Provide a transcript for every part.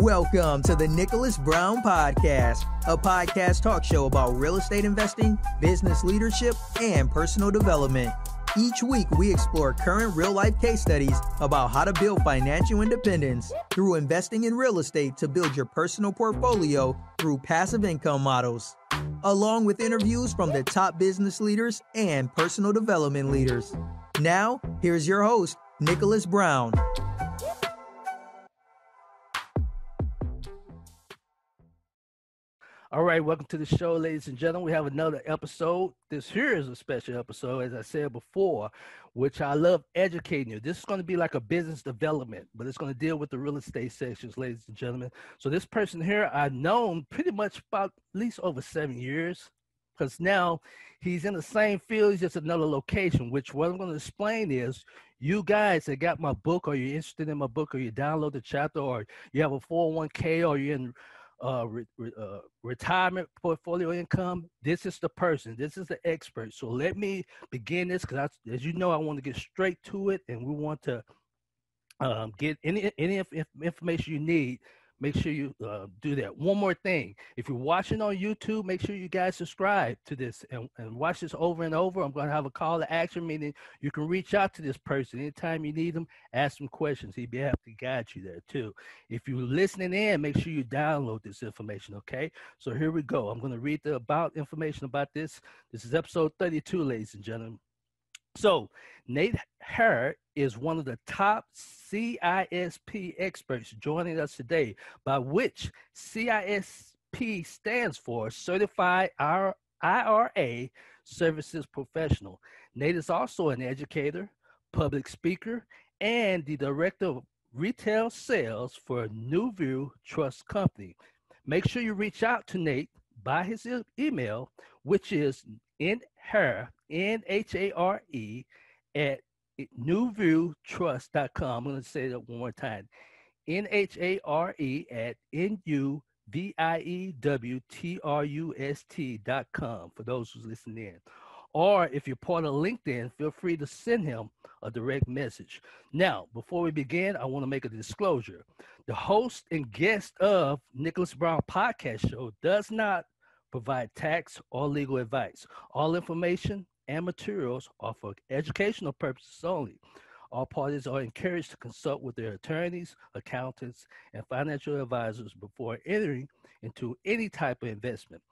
Welcome to the Nicholas Brown Podcast, a podcast talk show about real estate investing, business leadership, and personal development. Each week, we explore current real life case studies about how to build financial independence through investing in real estate to build your personal portfolio through passive income models, along with interviews from the top business leaders and personal development leaders. Now, here's your host, Nicholas Brown. All right, welcome to the show, ladies and gentlemen. We have another episode. This here is a special episode, as I said before, which I love educating you. This is going to be like a business development, but it's going to deal with the real estate sections, ladies and gentlemen. So this person here, I've known pretty much about at least over seven years, because now he's in the same field, he's just another location. Which what I'm going to explain is, you guys that got my book, or you're interested in my book, or you download the chapter, or you have a 401k, or you're in uh, re, uh, retirement portfolio income, this is the person, this is the expert. So let me begin this because, as you know, I want to get straight to it, and we want to um, get any any information you need make sure you uh, do that. One more thing, if you're watching on YouTube, make sure you guys subscribe to this and, and watch this over and over. I'm going to have a call to action, meaning you can reach out to this person anytime you need them, ask them questions. He'd be happy to guide you there too. If you're listening in, make sure you download this information, okay? So here we go. I'm going to read the about information about this. This is episode 32, ladies and gentlemen. So Nate Hare is one of the top CISP experts joining us today, by which CISP stands for Certified IRA Services Professional. Nate is also an educator, public speaker, and the director of retail sales for NuView Trust Company. Make sure you reach out to Nate by his email, which is nhare, N-H-A-R-E, at nuviewtrust.com. I'm going to say that one more time. N-H-A-R-E at N-U-V-I-E-W-T-R-U-S-T.com for those who's listening in. Or if you're part of LinkedIn, feel free to send him a direct message. Now, before we begin, I want to make a disclosure. The host and guest of Nicholas Brown Podcast Show does not provide tax or legal advice. All information and materials are for educational purposes only. All parties are encouraged to consult with their attorneys, accountants, and financial advisors before entering into any type of investment.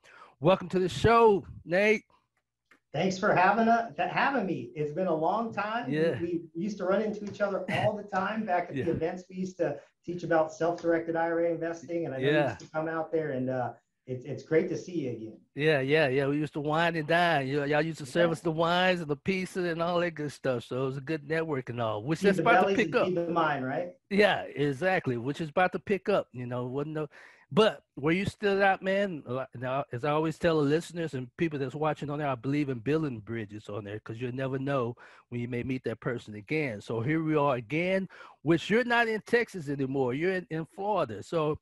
Welcome to the show, Nate. Thanks for having a, having me. It's been a long time. Yeah. We, we used to run into each other all the time back at yeah. the events. We used to teach about self-directed IRA investing, and I know yeah. used to come out there and uh, it's it's great to see you again. Yeah, yeah, yeah. We used to wine and dine. You know, y'all used to service yeah. the wines and the pizza and all that good stuff. So it was a good network and all, which is about to pick up. The mind, right? Yeah, exactly. Which is about to pick up. You know, wasn't no, but were you still out, man? Uh, now, as I always tell the listeners and people that's watching on there, I believe in building bridges on there because you'll never know when you may meet that person again. So here we are again, which you're not in Texas anymore. You're in, in Florida. So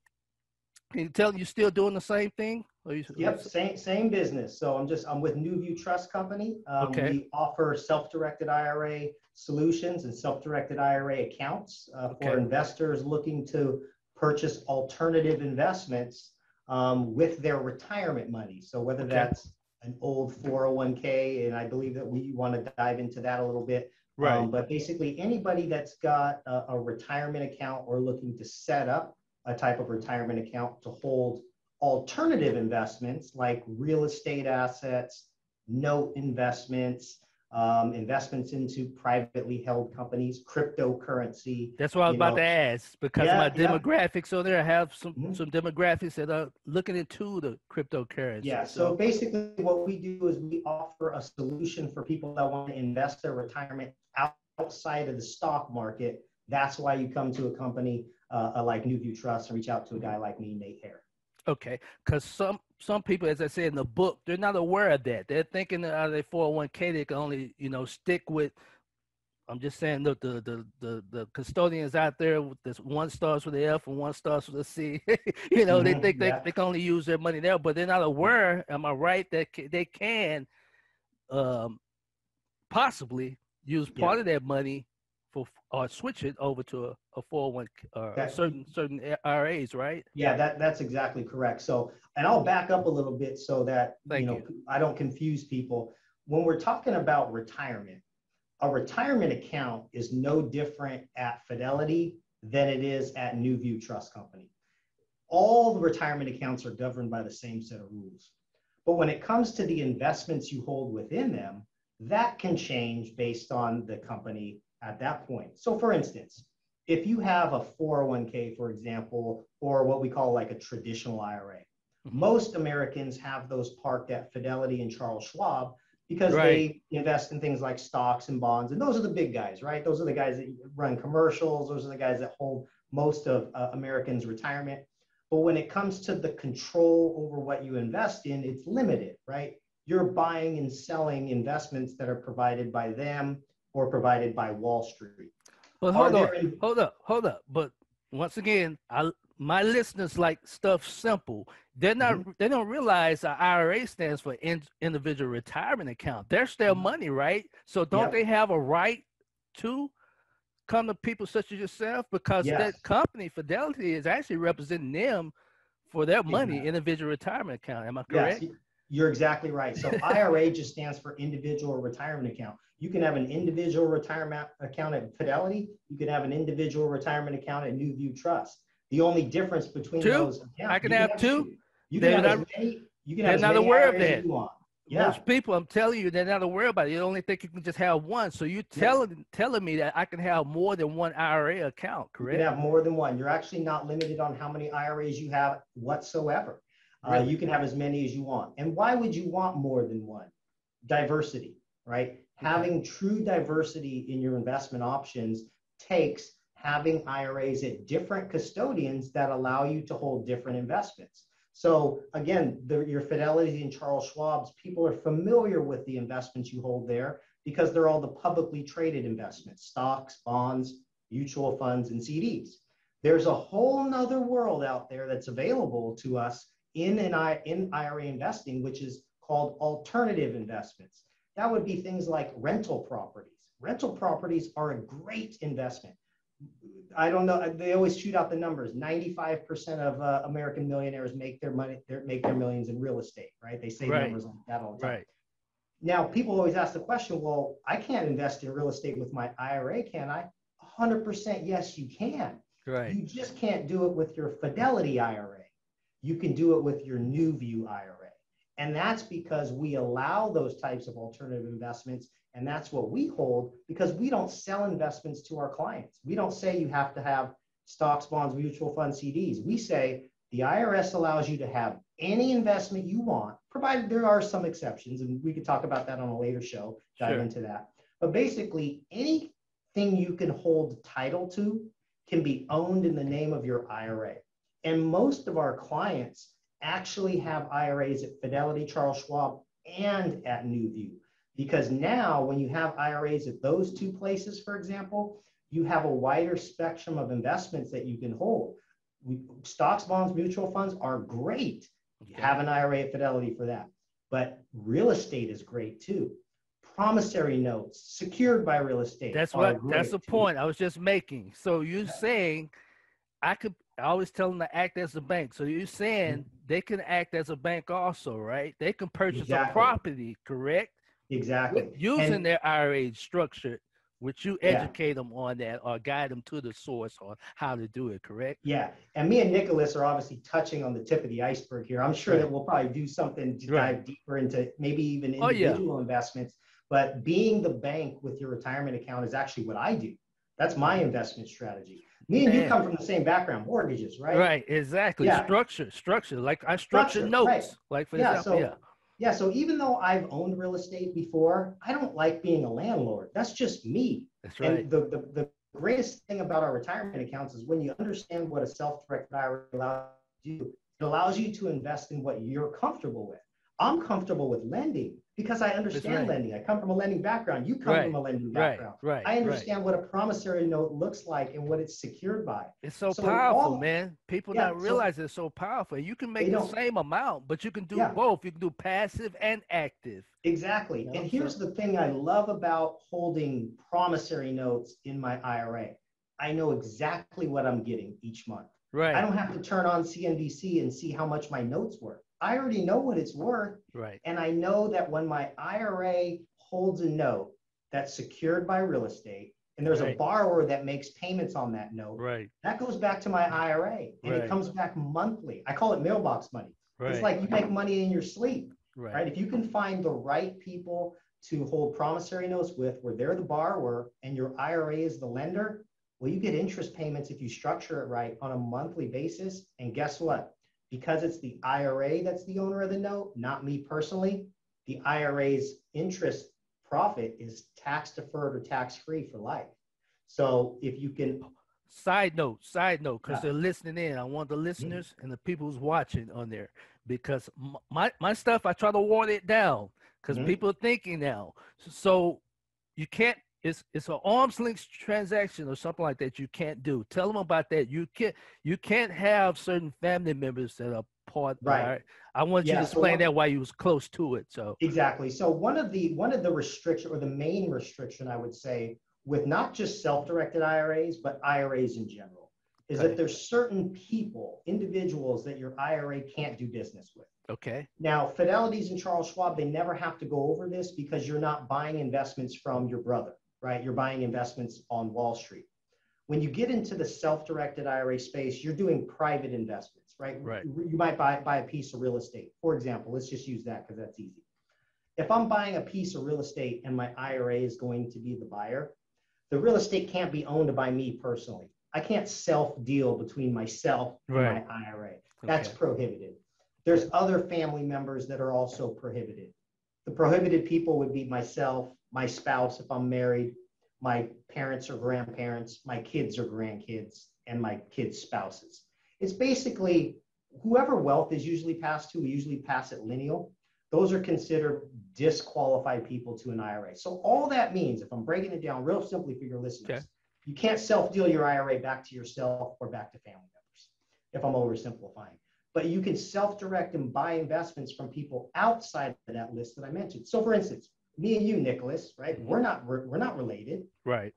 can you tell you still doing the same thing? You, yep, same same business. So I'm just I'm with NuView Trust Company. Um, okay. We offer self-directed IRA solutions and self-directed IRA accounts uh, for okay. investors looking to purchase alternative investments um, with their retirement money. So whether okay. that's an old 401k, and I believe that we want to dive into that a little bit. Right. Um, but basically, anybody that's got a, a retirement account or looking to set up a type of retirement account to hold alternative investments like real estate assets, note investments, um, investments into privately held companies, cryptocurrency. That's what I was about know. to ask because yeah, my demographics yeah. so there I have some mm-hmm. some demographics that are looking into the cryptocurrency. Yeah. So. so basically, what we do is we offer a solution for people that want to invest their retirement outside of the stock market. That's why you come to a company uh, like NuView Trust and reach out to a guy like me, Nate Hare. Okay, because some some people, as I said in the book, they're not aware of that. They're thinking that out of their 401k, they can only you know stick with. I'm just saying the the the the, the custodians out there this one starts with the F and one starts with a C. you know, mm-hmm, they think yeah. they, they can only use their money there, but they're not aware. Am I right that they can um, possibly use part yeah. of that money for or switch it over to a, a 401 uh, that, certain certain IRAs, right? Yeah, that that's exactly correct. So, and I'll back up a little bit so that Thank you know you. I don't confuse people. When we're talking about retirement, a retirement account is no different at Fidelity than it is at NuView Trust Company. All the retirement accounts are governed by the same set of rules. But when it comes to the investments you hold within them, that can change based on the company at that point. So, for instance, if you have a 401k, for example, or what we call like a traditional IRA, mm-hmm. most Americans have those parked at Fidelity and Charles Schwab because right. they invest in things like stocks and bonds. And those are the big guys, right? Those are the guys that run commercials, those are the guys that hold most of uh, Americans' retirement. But when it comes to the control over what you invest in, it's limited, right? You're buying and selling investments that are provided by them or provided by Wall Street. But hold on, in- hold up, hold up. But once again, I my listeners like stuff simple. They're not mm-hmm. they don't realize the IRA stands for in, individual retirement account. There's their mm-hmm. money, right? So don't yep. they have a right to come to people such as yourself because yes. that company Fidelity is actually representing them for their money exactly. individual retirement account. Am I correct? Yes, you're exactly right. So IRA just stands for individual retirement account. You can have an individual retirement account at Fidelity. You can have an individual retirement account at NuView Trust. The only difference between two? those accounts, I can have, have two. You can have not, many. You can have they're not aware of that. Yeah. Most people, I'm telling you, they're not aware about it. You only think you can just have one. So you're telling yeah. telling me that I can have more than one IRA account, correct? You can have more than one. You're actually not limited on how many IRAs you have whatsoever. Uh, really? You can have as many as you want. And why would you want more than one? Diversity, right? Okay. Having true diversity in your investment options takes having IRAs at different custodians that allow you to hold different investments. So again, the, your Fidelity and Charles Schwab's, people are familiar with the investments you hold there because they're all the publicly traded investments, stocks, bonds, mutual funds, and CDs. There's a whole nother world out there that's available to us in an I, in IRA investing, which is called alternative investments. That would be things like rental properties. Rental properties are a great investment. I don't know. They always shoot out the numbers. 95% of uh, American millionaires make their money, make their millions in real estate, right? They say right. numbers like that all the time. Right. Now, people always ask the question, well, I can't invest in real estate with my IRA, can I? 100% yes, you can. Right. You just can't do it with your Fidelity IRA. You can do it with your NuView IRA. And that's because we allow those types of alternative investments and that's what we hold because we don't sell investments to our clients. We don't say you have to have stocks, bonds, mutual fund, CDs. We say the IRS allows you to have any investment you want, provided there are some exceptions. And we could talk about that on a later show, dive sure. into that. But basically, anything you can hold title to can be owned in the name of your IRA. And most of our clients actually have IRAs at Fidelity, Charles Schwab, and at NuView. Because now, when you have IRAs at those two places, for example, you have a wider spectrum of investments that you can hold. We, stocks, bonds, mutual funds are great. You have an IRA at Fidelity for that. But real estate is great too. Promissory notes secured by real estate. That's what that's the too. point I was just making. So you're yeah. saying I could I always tell them to act as a bank. So you're saying mm-hmm. they can act as a bank also, right? They can purchase exactly. a property, correct? Exactly. Using and, their IRA structure, which you educate yeah. them on that or guide them to the source on how to do it, correct? Yeah. And me and Nicholas are obviously touching on the tip of the iceberg here. I'm sure right. that we'll probably do something to right. dive deeper into maybe even individual oh, yeah. investments. But being the bank with your retirement account is actually what I do. That's my investment strategy. Me and Man. you come from the same background, mortgages, right? Right, exactly. Yeah. Structure, structure. Like I structure, structure notes. Right. Like for yeah, example, so, yeah yeah, so even though I've owned real estate before, I don't like being a landlord. That's just me. That's right. And the, the, the greatest thing about our retirement accounts is when you understand what a self-directed IRA allows you, it allows you to invest in what you're comfortable with. I'm comfortable with lending because I understand right. lending. I come from a lending background. You come Right, from a lending background. right. I right. understand what a promissory note looks like and what it's secured by. It's so, So powerful, all- man. People Yeah, not so- realize it's so powerful. You can make the same amount, but you can do Yeah. both. You can do passive and active. Exactly. Yeah, and here's so- the thing I love about holding promissory notes in my IRA. I know exactly what I'm getting each month. Right. I don't have to turn on CNBC and see how much my notes worth. I already know what it's worth. right. And I know that when my IRA holds a note that's secured by real estate, and there's a borrower that makes payments on that note, Right. that goes back to my IRA and Right. it comes back monthly. I call it mailbox money. Right. It's like you make money in your sleep, right. right? If you can find the right people to hold promissory notes with, where they're the borrower and your IRA is the lender, well, you get interest payments if you structure it right on a monthly basis. And guess what? Because it's the IRA that's the owner of the note, not me personally, the IRA's interest profit is tax deferred or tax free for life. So if you can, Side note, side note, because Yeah. they're listening in. I want the listeners and the people who's watching on there because my, my stuff, I try to water it down because Mhm. people are thinking now. So you can't, it's it's an arm's length transaction or something like that you can't do. Tell them about that. You can't you can't have certain family members that are part Right. I want you Yeah, to so explain what- that why you was close to it. So Exactly. So one of the one of the restriction or the main restriction I would say with not just self-directed IRAs but IRAs in general is Okay. that there's certain people, individuals that your IRA can't do business with. okay. Now, Fidelity's and Charles Schwab, they never have to go over this because you're not buying investments from your brother, right? You're buying investments on Wall Street. When you get into the self-directed IRA space, you're doing private investments, right? Right. You might buy, buy a piece of real estate. For example, let's just use that because that's easy. If I'm buying a piece of real estate and my IRA is going to be the buyer, the real estate can't be owned by me personally. I can't self-deal between myself and my IRA. That's Okay. prohibited. There's other family members that are also prohibited. The prohibited people would be myself, my spouse if I'm married, my parents or grandparents, my kids or grandkids, and my kids' spouses. It's basically whoever wealth is usually passed to, we usually pass it lineal. Those are considered disqualified people to an IRA. So all that means, if I'm breaking it down real simply for your listeners, Okay. you can't self-deal your IRA back to yourself or back to family members, if I'm oversimplifying. But you can self-direct and buy investments from people outside of that list that I mentioned. So for instance, me and you, Nicholas, right? Mhm. We're not we're, we're not related. Right.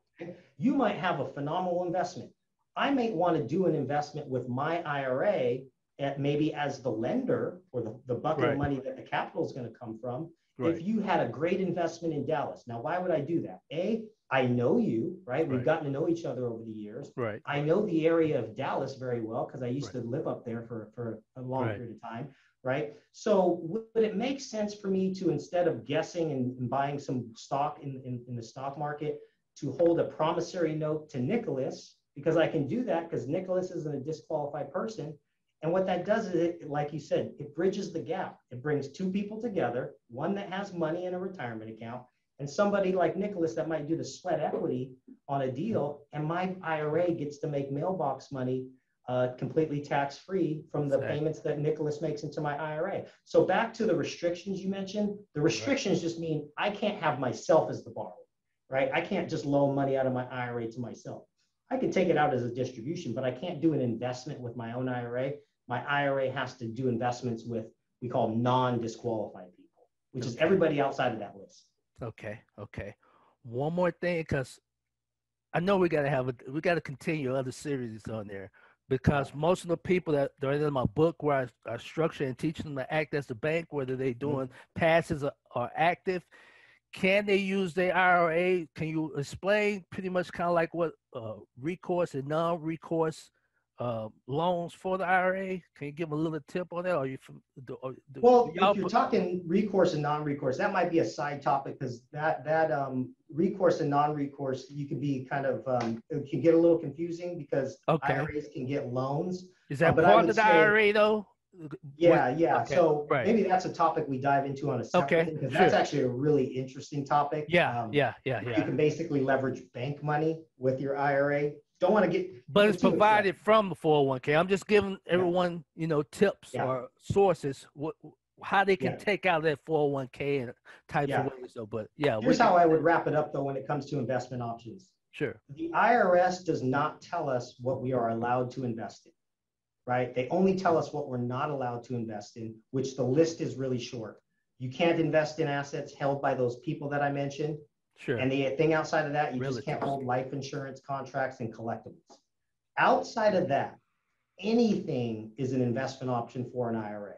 You might have a phenomenal investment. I may want to do an investment with my IRA at maybe as the lender or the, the bucket Right. of money that the capital is going to come from. Right. If you had a great investment in Dallas. Now, why would I do that? A, I know you, right? We've Right. gotten to know each other over the years. Right. I know the area of Dallas very well because I used Right. to live up there for, for a long Right. period of time, right? So would it make sense for me to, instead of guessing and, and buying some stock in, in, in the stock market, to hold a promissory note to Nicholas? Because I can do that because Nicholas isn't a disqualified person. And what that does is, it, like you said, it bridges the gap. It brings two people together, one that has money in a retirement account, and somebody like Nicholas that might do the sweat equity on a deal, and my IRA gets to make mailbox money uh, completely tax free from the Exactly. payments that Nicholas makes into my IRA. So back to the restrictions you mentioned. The restrictions just mean I can't have myself as the borrower, right? I can't just loan money out of my IRA to myself. I can take it out as a distribution, but I can't do an investment with my own IRA. My IRA has to do investments with we call non-disqualified people, which is everybody outside of that list. Okay, okay. One more thing, because I know we gotta have a we gotta continue other series on there because most of the people that are in my book where I, I structure and teach them to act as the bank, whether they doing passes or, or active, can they use their IRA? Can you explain pretty much kind of like what uh, recourse and non-recourse uh, loans for the IRA? Can you give a little tip on that? Or you from do, or do- Well, if you're put- talking recourse and non-recourse, that might be a side topic because that that um, recourse and non-recourse, you can be kind of um, it can get a little confusing because Okay. IRAs can get loans. is that but part of the say- IRA though? Yeah, yeah. okay, So right. maybe that's a topic we dive into on a separate Okay, because that's actually a really interesting topic. Yeah, Um, yeah, yeah, You can basically leverage bank money with your IRA. Don't want to get But it's provided from the 401k. I'm just giving everyone, you know, tips Yeah. or sources. What how they can Yeah. take out that 401k and types Yeah. of ways. So, but yeah, Here's how I would wrap it up though when it comes to investment options. Sure. The IRS does not tell us what we are allowed to invest in, right? They only tell us what we're not allowed to invest in, which the list is really short. You can't invest in assets held by those people that I mentioned. Sure. And the thing outside of that, you just can't hold life insurance contracts and collectibles. Outside of that, anything is an investment option for an IRA.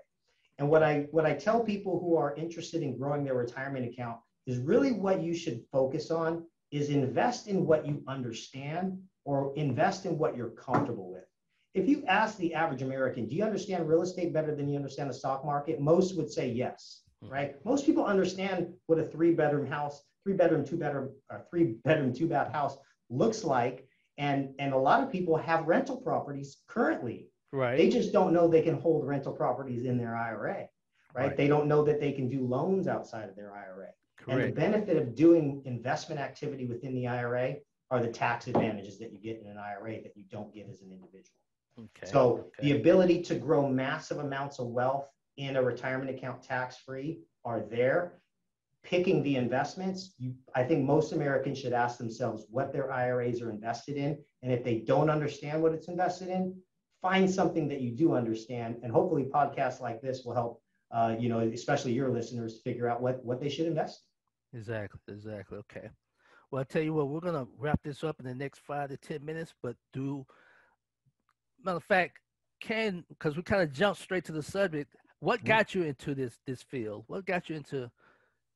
And what I what I tell people who are interested in growing their retirement account is really what you should focus on is invest in what you understand or invest in what you're comfortable with. If you ask the average American, do you understand real estate better than you understand the stock market? Most would say yes, hmm. right? Most people understand what a three bedroom house, three bedroom, two bedroom, or three bedroom, two bath house looks like. And, and a lot of people have rental properties currently. right. They just don't know they can hold rental properties in their IRA, right? Right. They don't know that they can do loans outside of their IRA. Correct. And the benefit of doing investment activity within the IRA are the tax advantages that you get in an IRA that you don't get as an individual. Okay. So the ability to grow massive amounts of wealth in a retirement account tax-free are there. Picking the investments, you, I think most Americans should ask themselves what their IRAs are invested in. And if they don't understand what it's invested in, find something that you do understand. And hopefully podcasts like this will help, uh, you know, especially your listeners figure out what, what they should invest in. Exactly, exactly. Okay. Well, I'll tell you what, we're gonna wrap this up in the next five to ten minutes, but do matter of fact, can because we kind of jumped straight to the subject. What Mhm. got you into this this field? What got you into?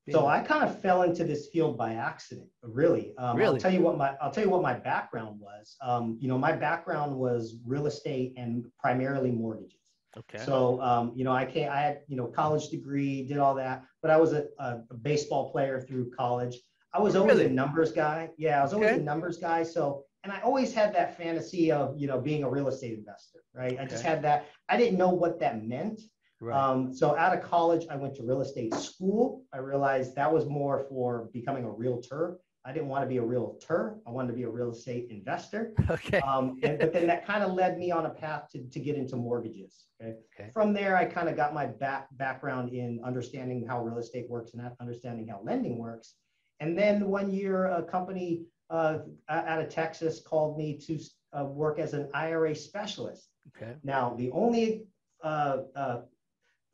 So I kind of fell into this field by accident, really. Um, Really? I'll tell you what my I'll tell you what my background was. Um, you know, my background was real estate and primarily mortgages. okay. So um, you know, I came, I had you know college degree, did all that, but I was a, a, baseball player through college. I was always Really? a numbers guy. Yeah, I was always Okay. a numbers guy. So and I always had that fantasy of you know being a real estate investor, right? I just had that. I didn't know what that meant. Right. Um, so out of college, I went to real estate school. I realized that was more for becoming a realtor. I didn't want to be a realtor. I wanted to be a real estate investor. okay. Um, and, but then that kind of led me on a path to, to get into mortgages. Okay? Okay. From there, I kind of got my back, background in understanding how real estate works and understanding how lending works. And then one year, a company uh, out of Texas called me to uh, work as an IRA specialist. okay. Now, the only uh, uh,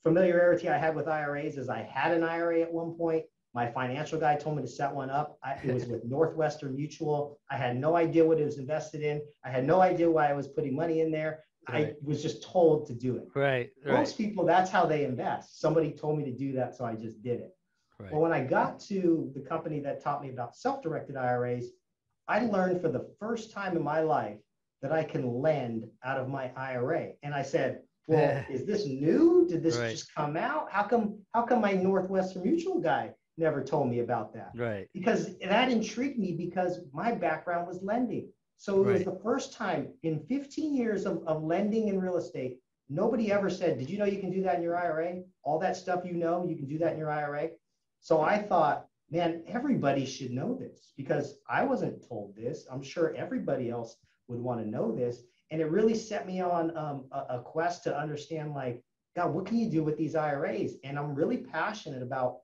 familiarity I had with IRAs is I had an IRA at one point. My financial guy told me to set one up. I, it was with Northwestern Mutual. I had no idea what it was invested in. I had no idea why I was putting money in there. I was just told to do it. Right. Right. Most people, that's how they invest. Somebody told me to do that, so I just did it. Right. Well, when I got to the company that taught me about self-directed IRAs, I learned for the first time in my life that I can lend out of my IRA. And I said, well, eh. is this new? Did this Right. just come out? How come how come my Northwestern Mutual guy never told me about that? Right. Because that intrigued me because my background was lending. So it was the first time in 15 years of, of lending in real estate, nobody ever said, Did you know you can do that in your IRA? All that stuff you know, you can do that in your IRA. So I thought, man, everybody should know this because I wasn't told this. I'm sure everybody else would want to know this. And it really set me on um, a, a quest to understand, like, God, what can you do with these IRAs? And I'm really passionate about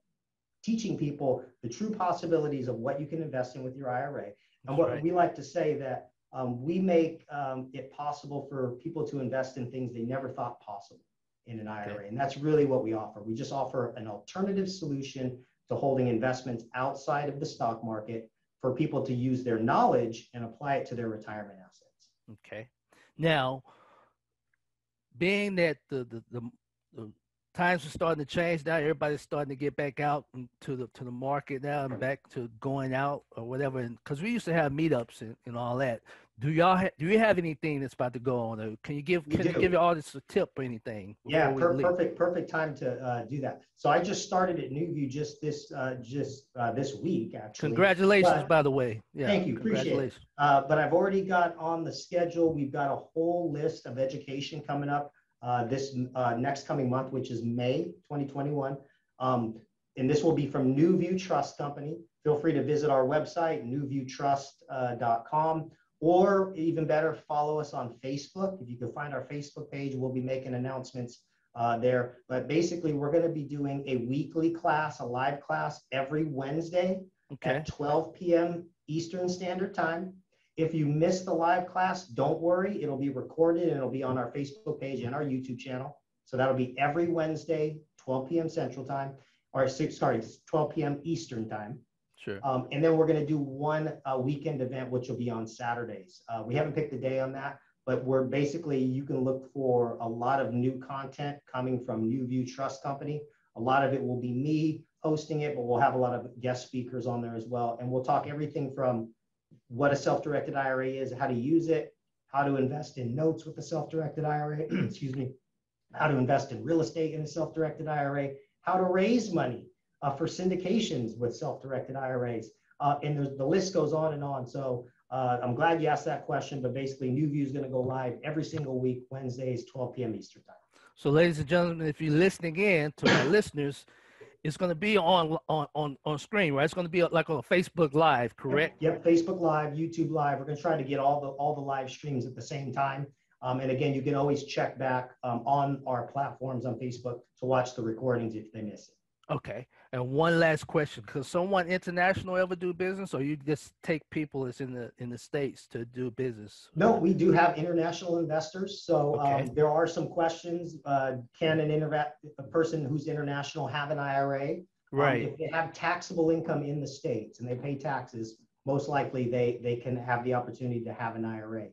teaching people the true possibilities of what you can invest in with your IRA. And what right. we like to say that um, we make um, it possible for people to invest in things they never thought possible in an IRA. And that's really what we offer. We just offer an alternative solution to holding investments outside of the stock market for people to use their knowledge and apply it to their retirement assets. Okay. Now, being that the the, the, the times are starting to change now, everybody's starting to get back out to the to the market now and back to going out or whatever. Because we used to have meetups and, and all that. Do y'all ha- do you have anything that's about to go on? Or can you give can you give your audience a tip or anything? Yeah, per- perfect, perfect time to uh, do that. So I just started at NuView just this uh, just uh, this week actually. Congratulations, But- by the way. Yeah, Thank you, appreciate it. Uh, but I've already got on the schedule. We've got a whole list of education coming up uh, this uh, next coming month, which is May 2021. Um, and this will be from NuView Trust Company. Feel free to visit our website, nuviewtrust.com, or even better, follow us on Facebook. If you can find our Facebook page, we'll be making announcements uh, there. But basically, we're going to be doing a weekly class, a live class every Wednesday Okay. at 12 p.m. Eastern Standard Time. If you miss the live class, don't worry. It'll be recorded and it'll be on our Facebook page and our YouTube channel. So that'll be every Wednesday, 12 p.m. Central Time, or six, sorry, 12 p.m. Eastern Time. Sure. Um, and then we're going to do one uh, weekend event, which will be on Saturdays. Uh, we haven't picked a day on that, but we're basically, you can look for a lot of new content coming from NuView Trust Company. A lot of it will be me hosting it, but we'll have a lot of guest speakers on there as well. And we'll talk everything from what a self-directed IRA is, how to use it, how to invest in notes with a self-directed IRA, excuse me, how to invest in real estate in a self-directed IRA, how to raise money uh, for syndications with self-directed IRAs. Uh, and there's, the list goes on and on. So uh, I'm glad you asked that question, but basically NuView is going to go live every single week, Wednesdays, 12 p.m. Eastern time. So, ladies and gentlemen, if you're listening in to our listeners, it's going to be on on on on screen, right? It's going to be like on a Facebook Live, correct? Yep, Facebook Live, YouTube Live. We're going to try to get all the all the live streams at the same time. Um, and again, you can always check back um, on our platforms on Facebook to watch the recordings if they miss it. Okay. And one last question: Could someone international ever do business, or you just take people that's in the in the states to do business? No, we do have international investors. So Okay. um, there are some questions. Uh, can an interva- a person who's international have an IRA? Um, Right. if they have taxable income in the states and they pay taxes, most likely they they can have the opportunity to have an IRA.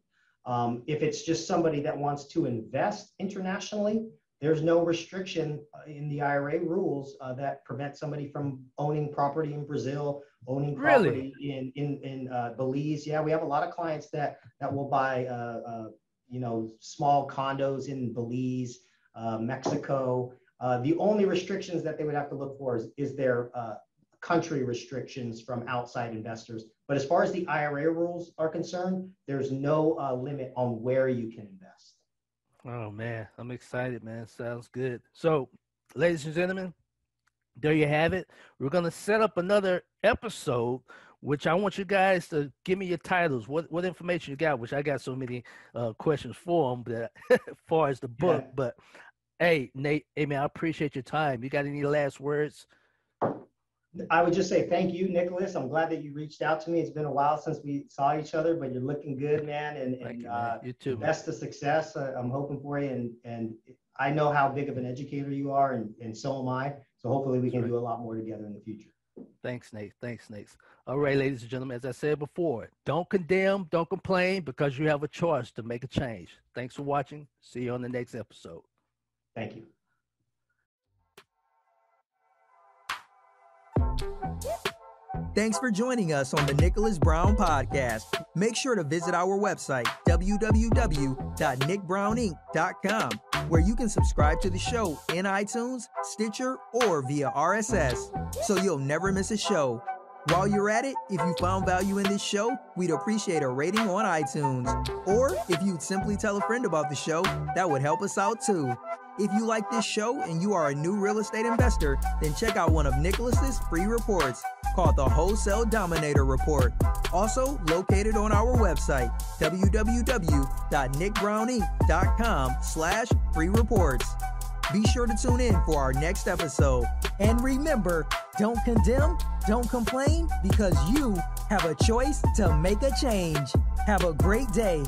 Um, if it's just somebody that wants to invest internationally, there's no restriction uh, in the IRA rules uh, that prevent somebody from owning property in Brazil, owning Really? property in in in uh, Belize. Yeah, we have a lot of clients that that will buy uh, uh, you know small condos in Belize, uh, Mexico. Uh, the only restrictions that they would have to look for is, is their uh, country restrictions from outside investors. But as far as the IRA rules are concerned, there's no uh, limit on where you can invest. Oh man, I'm excited, man. Sounds good. So, ladies and gentlemen, there you have it. We're gonna set up another episode, which I want you guys to give me your titles. What what information you got? Which I got so many uh, questions for them, but as far as the book. Yeah. But hey, Nate, hey man, I appreciate your time. You got any last words? I would just say thank you, Nicholas. I'm glad that you reached out to me. It's been a while since we saw each other, but you're looking good, man. And, and you, uh, man. You too. man. best of success. Uh, I'm hoping for you. And, and I know how big of an educator you are, and, and so am I. So hopefully we can That's do a lot more together in the future. Thanks, Nate. Thanks, Nate. All right, ladies and gentlemen, as I said before, don't condemn, don't complain because you have a choice to make a change. Thanks for watching. See you on the next episode. Thank you. Thanks for joining us on the Nicholas Brown Podcast. Make sure to visit our website, www.nickbrowninc.com, where you can subscribe to the show in iTunes, Stitcher, or via RSS, so you'll never miss a show. While you're at it, if you found value in this show, we'd appreciate a rating on iTunes. Or if you'd simply tell a friend about the show, that would help us out too. If you like this show and you are a new real estate investor, then check out one of Nicholas's free reports called the Wholesale Dominator Report, also located on our website, www.nickbrowninc.com slash free reports. Be sure to tune in for our next episode. And remember, don't condemn, don't complain, because you have a choice to make a change. Have a great day